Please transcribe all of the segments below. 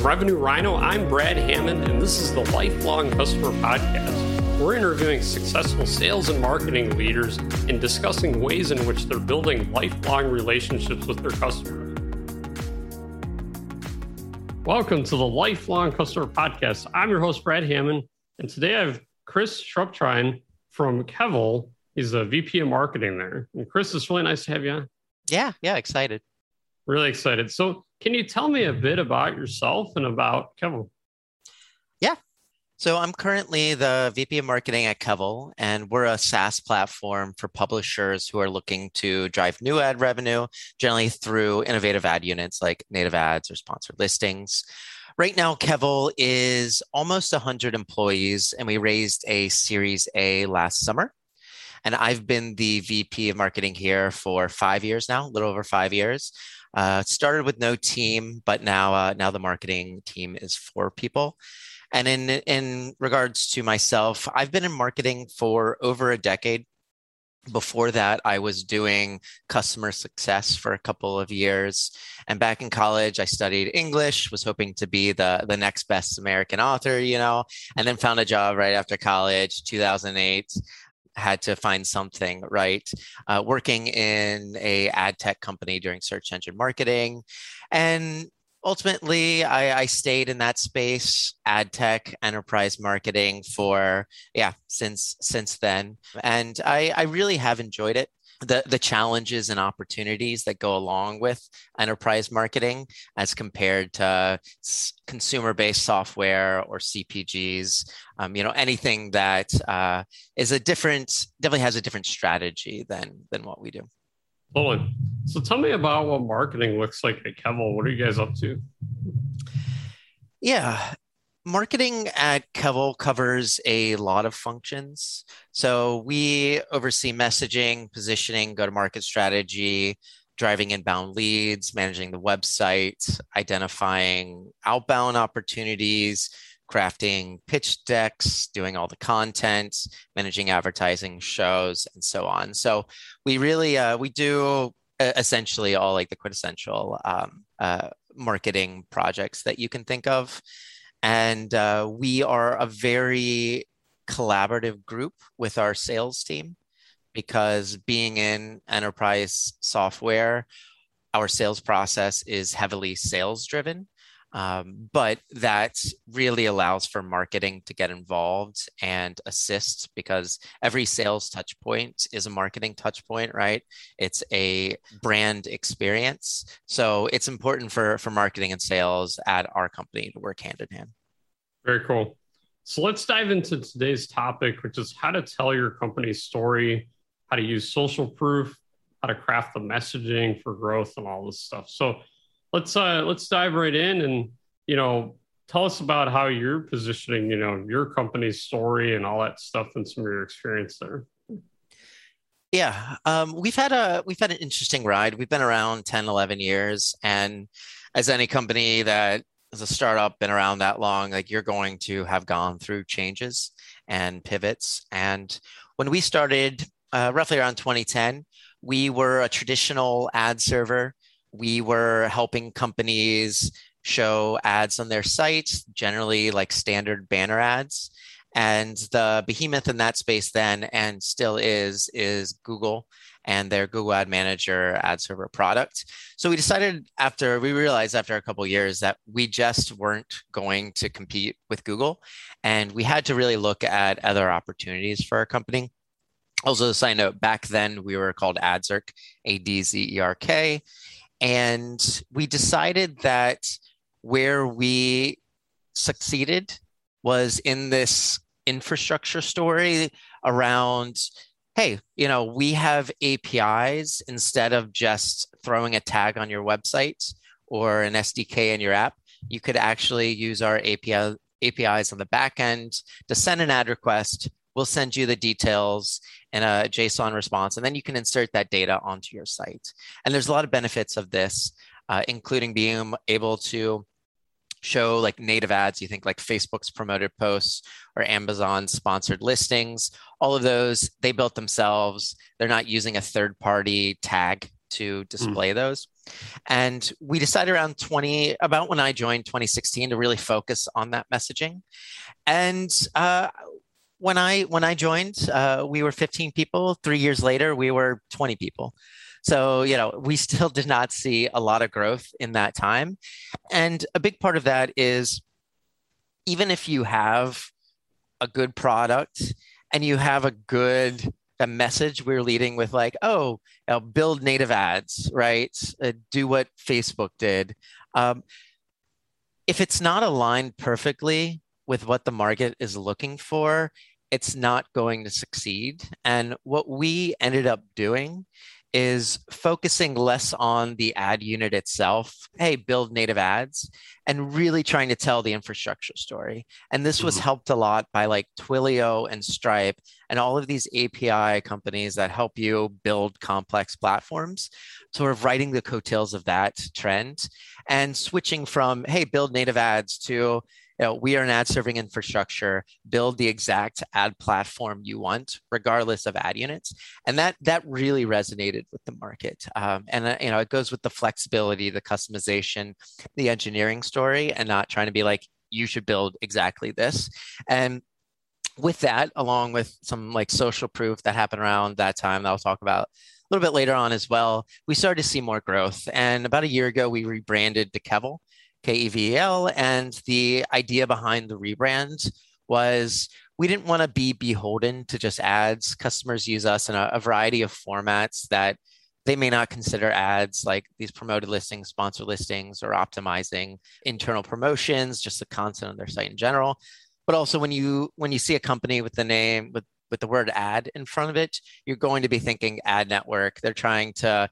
From Revenue Rhino, I'm Brad Hammond, and this is the Lifelong Customer Podcast. We're interviewing successful sales and marketing leaders and discussing ways in which they're building lifelong relationships with their customers. Welcome to the Lifelong Customer Podcast. I'm your host, Brad Hammond, and today I have Chris Shuptrine from Kevel. He's the VP of Marketing there. And Chris, it's really nice to have you on. Yeah, yeah, excited. Really excited. So, can you tell me a bit about yourself and about Kevel? Yeah. So, I'm currently the VP of Marketing at Kevel, and we're a SaaS platform for publishers who are looking to drive new ad revenue, generally through innovative ad units like native ads or sponsored listings. Right now, Kevel is almost 100 employees, and we raised a Series A last summer. And I've been the VP of marketing here for five years now, a little over five years. Uh, started with no team, but now uh, now the marketing team is four people. And in in regards to myself, I've been in marketing for over a decade. Before that, I was doing customer success for a couple of years. And back in college, I studied English, was hoping to be the, the next best American author, you know, and then found a job right after college, 2008 had to find something right? Uh, working in a ad tech company during search engine marketing. And ultimately I, I, stayed in that space ad tech enterprise marketing for yeah since since then. And i i really have enjoyed it the the challenges and opportunities that go along with enterprise marketing as compared to consumer based software or CPGs. Um, you know, anything that uh, is a different definitely has a different strategy than than what we do. Totally. So tell me about what marketing looks like at Kevel. What are you guys up to? Yeah, marketing at Kevel covers a lot of functions. So we oversee messaging, positioning, go to market strategy, driving inbound leads, managing the website, identifying outbound opportunities, crafting pitch decks, doing all the content, managing advertising shows, and so on. So we really uh, we do essentially all like the quintessential um, uh, marketing projects that you can think of. And uh, we are a very collaborative group with our sales team because being in enterprise software, our sales process is heavily sales driven. Um, but that really allows for marketing to get involved and assist because every sales touch point is a marketing touch point right? It's a brand experience. So it's important for for marketing and sales at our company to work hand in hand. Very cool. So let's dive into today's topic which is how to tell your company's story how to use social proof how to craft the messaging for growth and all this stuff. So let's uh let's dive right in and you know tell us about how you're positioning you know your company's story and all that stuff and some of your experience there. Yeah um, we've had a we've had an interesting ride. We've been around 10 11 years and as any company that is a startup been around that long like you're going to have gone through changes and pivots. And when we started uh, roughly around 2010 we were a traditional ad server we were helping companies show ads on their sites, generally like standard banner ads. And the behemoth in that space then and still is is Google and their Google Ad Manager ad server product. So we decided after we realized after a couple years that we just weren't going to compete with Google and we had to really look at other opportunities for our company. Also, a side note, back then we were called Adzerk, A D Z E R K. And we decided that where we succeeded was in this infrastructure story around hey you know we have apis instead of just throwing a tag on your website or an sdk in your app. You could actually use our api apis on the back end to send an ad request we'll send you the details in a json response and then you can insert that data onto your site and there's a lot of benefits of this uh, including being able to show like native ads, you think like Facebook's promoted posts or Amazon's sponsored listings, all of those they built themselves. They're not using a third party tag to display mm. those. And we decided around 20, about when I joined 2016, to really focus on that messaging. And uh, when I when I joined, uh, we were 15 people. Three years later, we were 20 people. So you know, we still did not see a lot of growth in that time. And a big part of that is even if you have a good product and you have a good a message we're leading with like oh you know, build native ads right uh, do what facebook did um, if it's not aligned perfectly with what the market is looking for it's not going to succeed and what we ended up doing is focusing less on the ad unit itself. Hey, build native ads and really trying to tell the infrastructure story. And this was mm-hmm. helped a lot by like Twilio and Stripe and all of these API companies that help you build complex platforms, sort of writing the coattails of that trend and switching from, hey, build native ads to, you know, we are an ad serving infrastructure, build the exact ad platform you want, regardless of ad units. And that that really resonated with the market. Um, and uh, you know, it goes with the flexibility, the customization, the engineering story, and not trying to be like, you should build exactly this. And with that, along with some like social proof that happened around that time that I'll talk about a little bit later on as well, we started to see more growth. And about a year ago, we rebranded to Kevel K E V E L. And the idea behind the rebrand was we didn't want to be beholden to just ads. Customers use us in a, a, variety of formats that they may not consider ads, like these promoted listings, sponsor listings, or optimizing internal promotions, just the content on their site in general. But also when you when you see a company with the name with with the word ad in front of it, you're going to be thinking ad network. They're trying to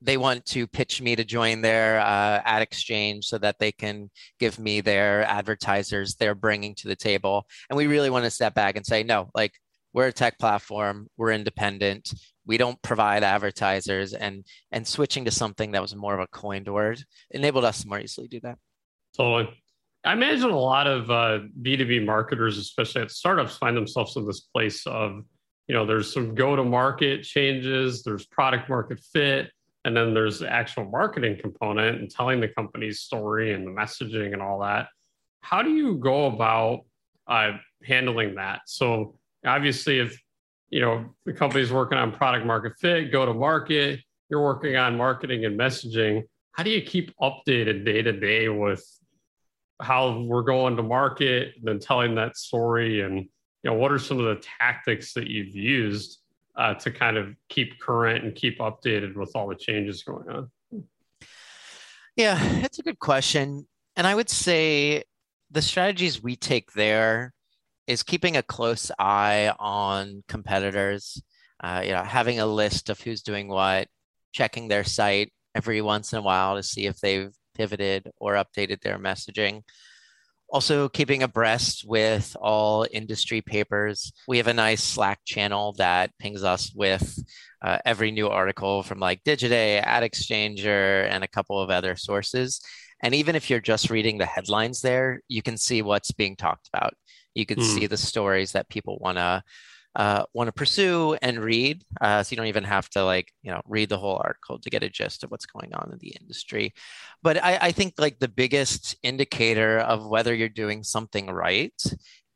they want to pitch me to join their uh, ad exchange so that they can give me their advertisers they're bringing to the table. And we really want to step back and say no like we're a tech platform we're independent we don't provide advertisers. And and switching to something that was more of a coined word enabled us to more easily do that. Totally. I imagine a lot of uh, b2b marketers especially at startups find themselves in this place of you know there's some go to market changes there's product market fit and then there's the actual marketing component and telling the company's story and the messaging and all that. How do you go about uh, handling that? So obviously, if you know the company's working on product market fit, go to market, you're working on marketing and messaging. How do you keep updated day to day with how we're going to market, then telling that story, and you know what are some of the tactics that you've used uh, to kind of keep current and keep updated with all the changes going on? Yeah, that's a good question. And I would say the strategies we take there is keeping a close eye on competitors, uh, you know, having a list of who's doing what, checking their site every once in a while to see if they've pivoted or updated their messaging also keeping abreast with all industry papers. We have a nice Slack channel that pings us with uh, every new article from like Digiday, Ad Exchanger, and a couple of other sources. And even if you're just reading the headlines there, you can see what's being talked about. You can mm. see the stories that people want to uh, want to pursue and read. Uh, so you don't even have to like, you know, read the whole article to get a gist of what's going on in the industry. But I, I think like the biggest indicator of whether you're doing something right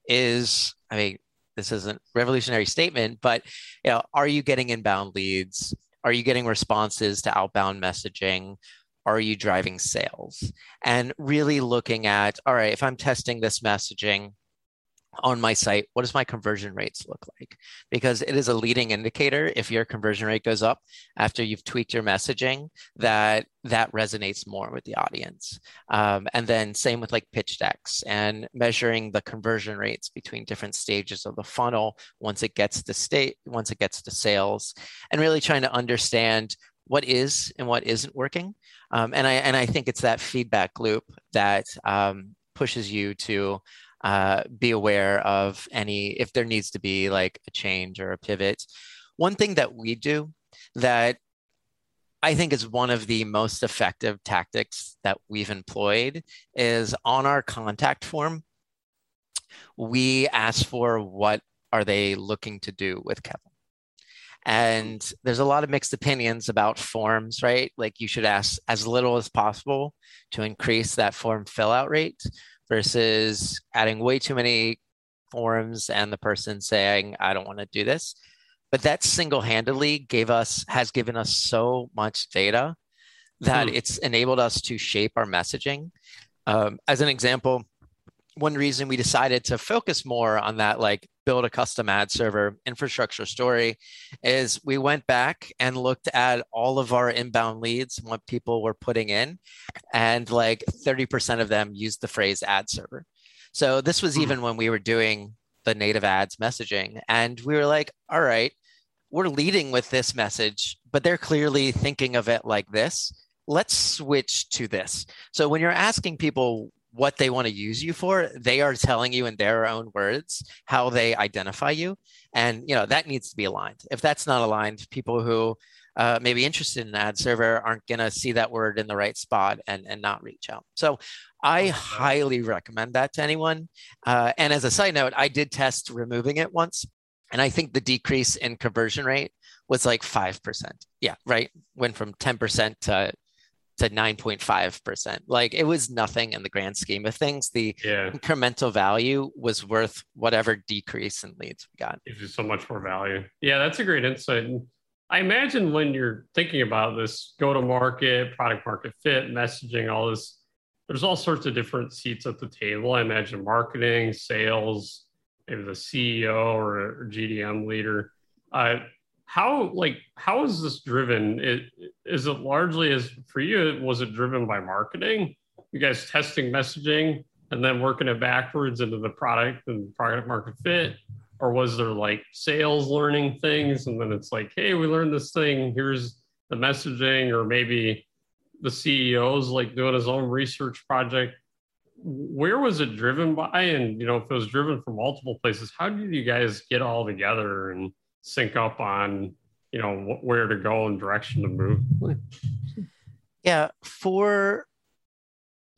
is, I mean, this isn't revolutionary statement, but you know, are you getting inbound leads? Are you getting responses to outbound messaging? Are you driving sales? And really looking at, all right, if I'm testing this messaging, on my site, what does my conversion rates look like? Because it is a leading indicator if your conversion rate goes up after you've tweaked your messaging, that that resonates more with the audience. Um, and then same with like pitch decks and measuring the conversion rates between different stages of the funnel once it gets to state, once it gets to sales, and really trying to understand what is and what isn't working. Um, and I and I think it's that feedback loop that um, pushes you to uh, be aware of any if there needs to be like a change or a pivot. One thing that we do that I think is one of the most effective tactics that we've employed is on our contact form, we ask for what are they looking to do with Kevel. And there's a lot of mixed opinions about forms, right? Like you should ask as little as possible to increase that form fill out rate versus adding way too many forms and the person saying, I don't want to do this. But that single handedly gave us, has given us so much data that hmm. it's enabled us to shape our messaging. Um, as an example, one reason we decided to focus more on that like build a custom ad server infrastructure story is we went back and looked at all of our inbound leads and what people were putting in and like 30% of them used the phrase ad server. So this was hmm. even when we were doing the native ads messaging and we were like all right we're leading with this message but they're clearly thinking of it like this. Let's switch to this. So when you're asking people what they want to use you for they are telling you in their own words how they identify you. And you know that needs to be aligned. If that's not aligned people who uh, may be interested in ad server aren't going to see that word in the right spot and, and not reach out. So i highly recommend that to anyone. Uh, and as a side note i did test removing it once and i think the decrease in conversion rate was like 5% yeah right? Went from 10% to to 9.5%. Like it was nothing in the grand scheme of things. The yeah. incremental value was worth whatever decrease in leads we got. Gives you so much more value. Yeah, that's a great insight. I imagine when you're thinking about this go to market, product market fit, messaging, all this, there's all sorts of different seats at the table. I imagine marketing, sales, maybe the CEO or, GTM leader. Uh, how like how is this driven? It, is it largely as for you was it driven by marketing? You guys testing messaging and then working it backwards into the product and product market fit? Or was there like sales learning things and then it's like hey we learned this thing. Here's the messaging. Or maybe the ceo's like doing his own research project. Where was it driven by? And you know if it was driven from multiple places how did you guys get all together and sync up on you know where to go and direction to move. Yeah for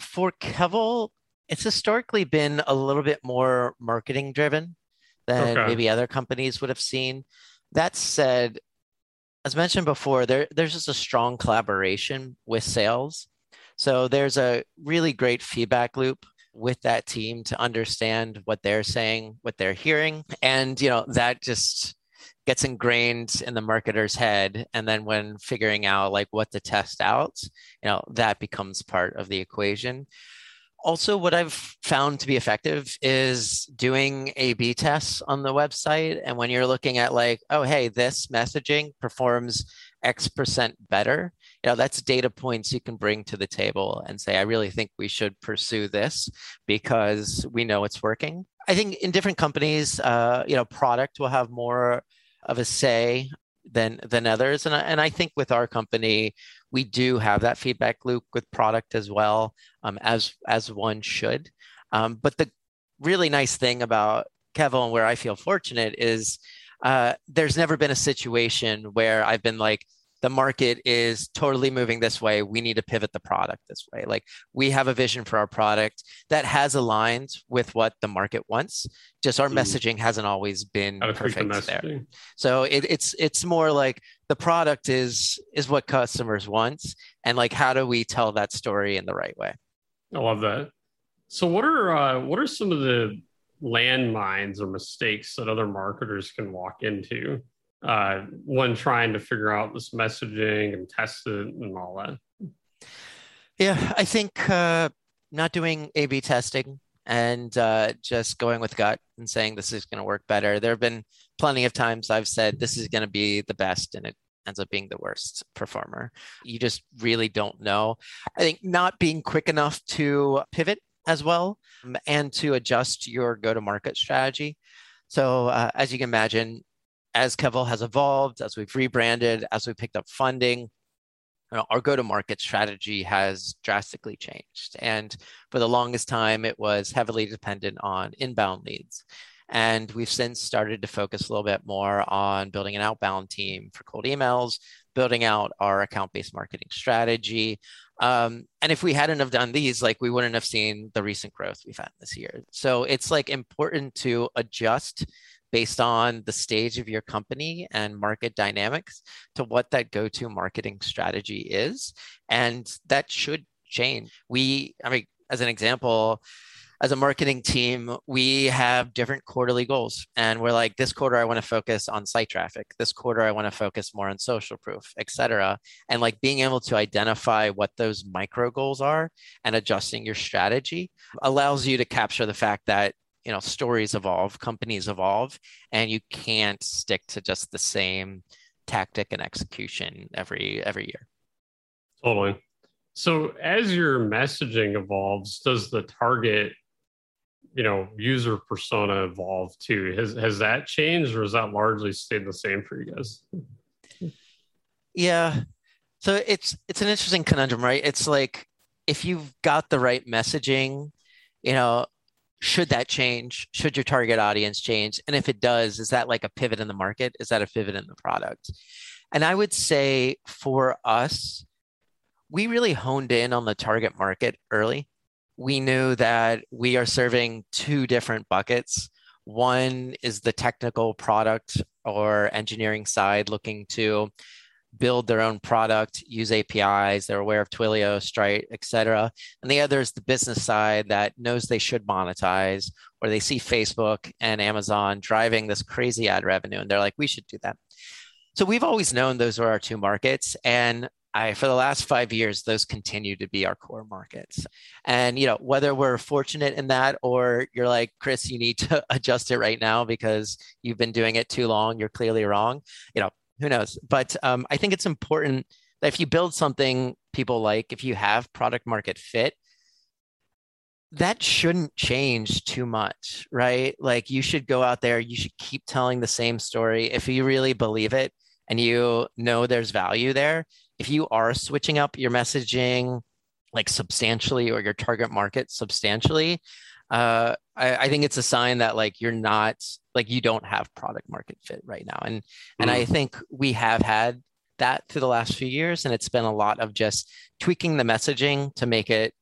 for kevel it's historically been a little bit more marketing driven than okay. maybe other companies would have seen. That said as mentioned before there, there's just a strong collaboration with sales. So there's a really great feedback loop with that team to understand what they're saying what they're hearing and you know that just gets ingrained in the marketer's head and then when figuring out like what to test out you know that becomes part of the equation. Also what i've found to be effective is doing a b tests on the website and when you're looking at like oh hey this messaging performs x percent better you know that's data points you can bring to the table and say i really think we should pursue this because we know it's working. I think in different companies uh, you know product will have more of a say than than others. And I, and I think with our company we do have that feedback loop with product as well um, as as one should. Um, but the really nice thing about Kevel and where I feel fortunate is uh, there's never been a situation where I've been like the market is totally moving this way. We need to pivot the product this way. Like we have a vision for our product that has aligned with what the market wants. Just our mm. messaging hasn't always been perfect the there. So it, it's it's more like the product is is what customers want, and like how do we tell that story in the right way? I love that. So what are uh, what are some of the landmines or mistakes that other marketers can walk into uh, when trying to figure out this messaging and test it and all that? Yeah, I think uh, not doing A B testing and uh, just going with gut and saying this is going to work better. There have been plenty of times I've said this is going to be the best and it ends up being the worst performer. You just really don't know. I think not being quick enough to pivot as well um, and to adjust your go to market strategy. So, uh, as you can imagine, as Kevel has evolved, as we've rebranded, as we picked up funding, you know, our go-to-market strategy has drastically changed. And for the longest time, it was heavily dependent on inbound leads. And we've since started to focus a little bit more on building an outbound team for cold emails, building out our account-based marketing strategy. Um, and if we hadn't have done these, like we wouldn't have seen the recent growth we've had this year. So it's like important to adjust based on the stage of your company and market dynamics to what that go-to marketing strategy is. And that should change. We, I mean, as an example, as a marketing team, we have different quarterly goals. And we're like, this quarter, I want to focus on site traffic. This quarter, I want to focus more on social proof, et cetera. And like being able to identify what those micro goals are and adjusting your strategy allows you to capture the fact that you know stories evolve companies evolve and you can't stick to just the same tactic and execution every every year. Totally. So as your messaging evolves does the target you know user persona evolve too? Has has that changed or has that largely stayed the same for you guys? Yeah. So it's it's an interesting conundrum right? It's like if you've got the right messaging you know should that change? Should your target audience change? And if it does is that like a pivot in the market? Is that a pivot in the product? And i would say for us we really honed in on the target market early. We knew that we are serving two different buckets. One is the technical product or engineering side looking to build their own product, use APIs, they're aware of Twilio, Stripe, et cetera. And the other is the business side that knows they should monetize, or they see Facebook and Amazon driving this crazy ad revenue, and they're like, we should do that. So we've always known those are our two markets. And I, for the last five years, those continue to be our core markets. And, you know, whether we're fortunate in that or you're like, Chris, you need to adjust it right now because you've been doing it too long, you're clearly wrong, you know, who knows? But um, I think it's important that if you build something people like, if you have product market fit, that shouldn't change too much, right? Like you should go out there, you should keep telling the same story. If you really believe it and you know there's value there, if you are switching up your messaging like substantially or your target market substantially, uh, I, I, think it's a sign that like you're not like you don't have product market fit right now. And mm. and I mm. think we have had that through the last few years, and it's been a lot of just tweaking the messaging to make it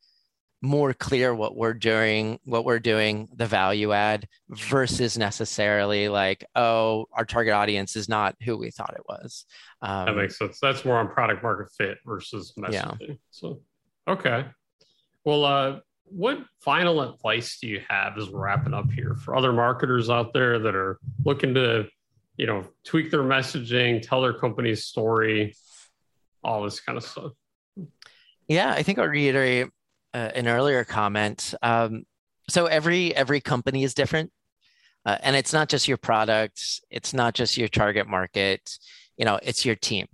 more clear what we're doing, what we're doing, the value add versus necessarily like, oh, our target audience is not who we thought it was. Um, that makes sense. That's more on product market fit versus messaging. Yeah. So, okay. Well, uh, what final advice do you have as we're wrapping up here for other marketers out there that are looking to, you know, tweak their messaging, tell their company's story, all this kind of stuff? Yeah, I think I'll reiterate uh, an earlier comment. Um, so every every company is different, uh, and it's not just your products. It's not just your target market. You know, it's your team.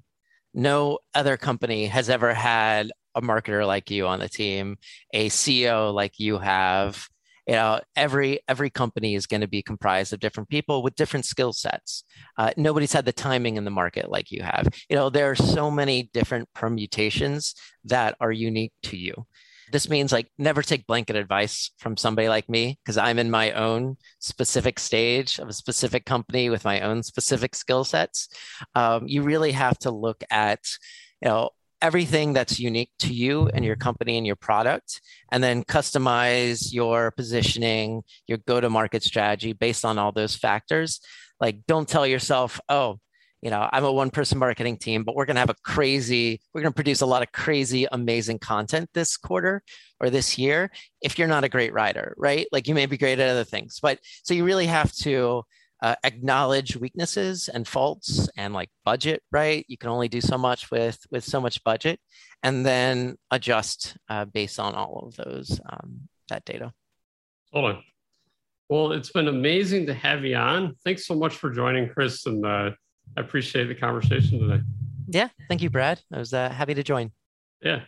No other company has ever had a marketer like you on the team, a CEO like you have. You know, every every company is going to be comprised of different people with different skill sets. Uh, nobody's had the timing in the market like you have. You know, there are so many different permutations that are unique to you. This means like never take blanket advice from somebody like me because I'm in my own specific stage of a specific company with my own specific skill sets. Um, you really have to look at, you know, everything that's unique to you and your company and your product, and then customize your positioning, your go to market strategy based on all those factors. Like, don't tell yourself, oh, you know, I'm a one person marketing team, but we're going to have a crazy, we're going to produce a lot of crazy, amazing content this quarter or this year. If you're not a great writer, right? Like you may be great at other things, but so you really have to uh, acknowledge weaknesses and faults and like budget, right? You can only do so much with with so much budget, and then adjust uh, based on all of those um, that data. Hold on. Well, it's been amazing to have you on. Thanks so much for joining, Chris, and uh, I appreciate the conversation today. Yeah. Thank you, Brad. I was uh, happy to join. Yeah.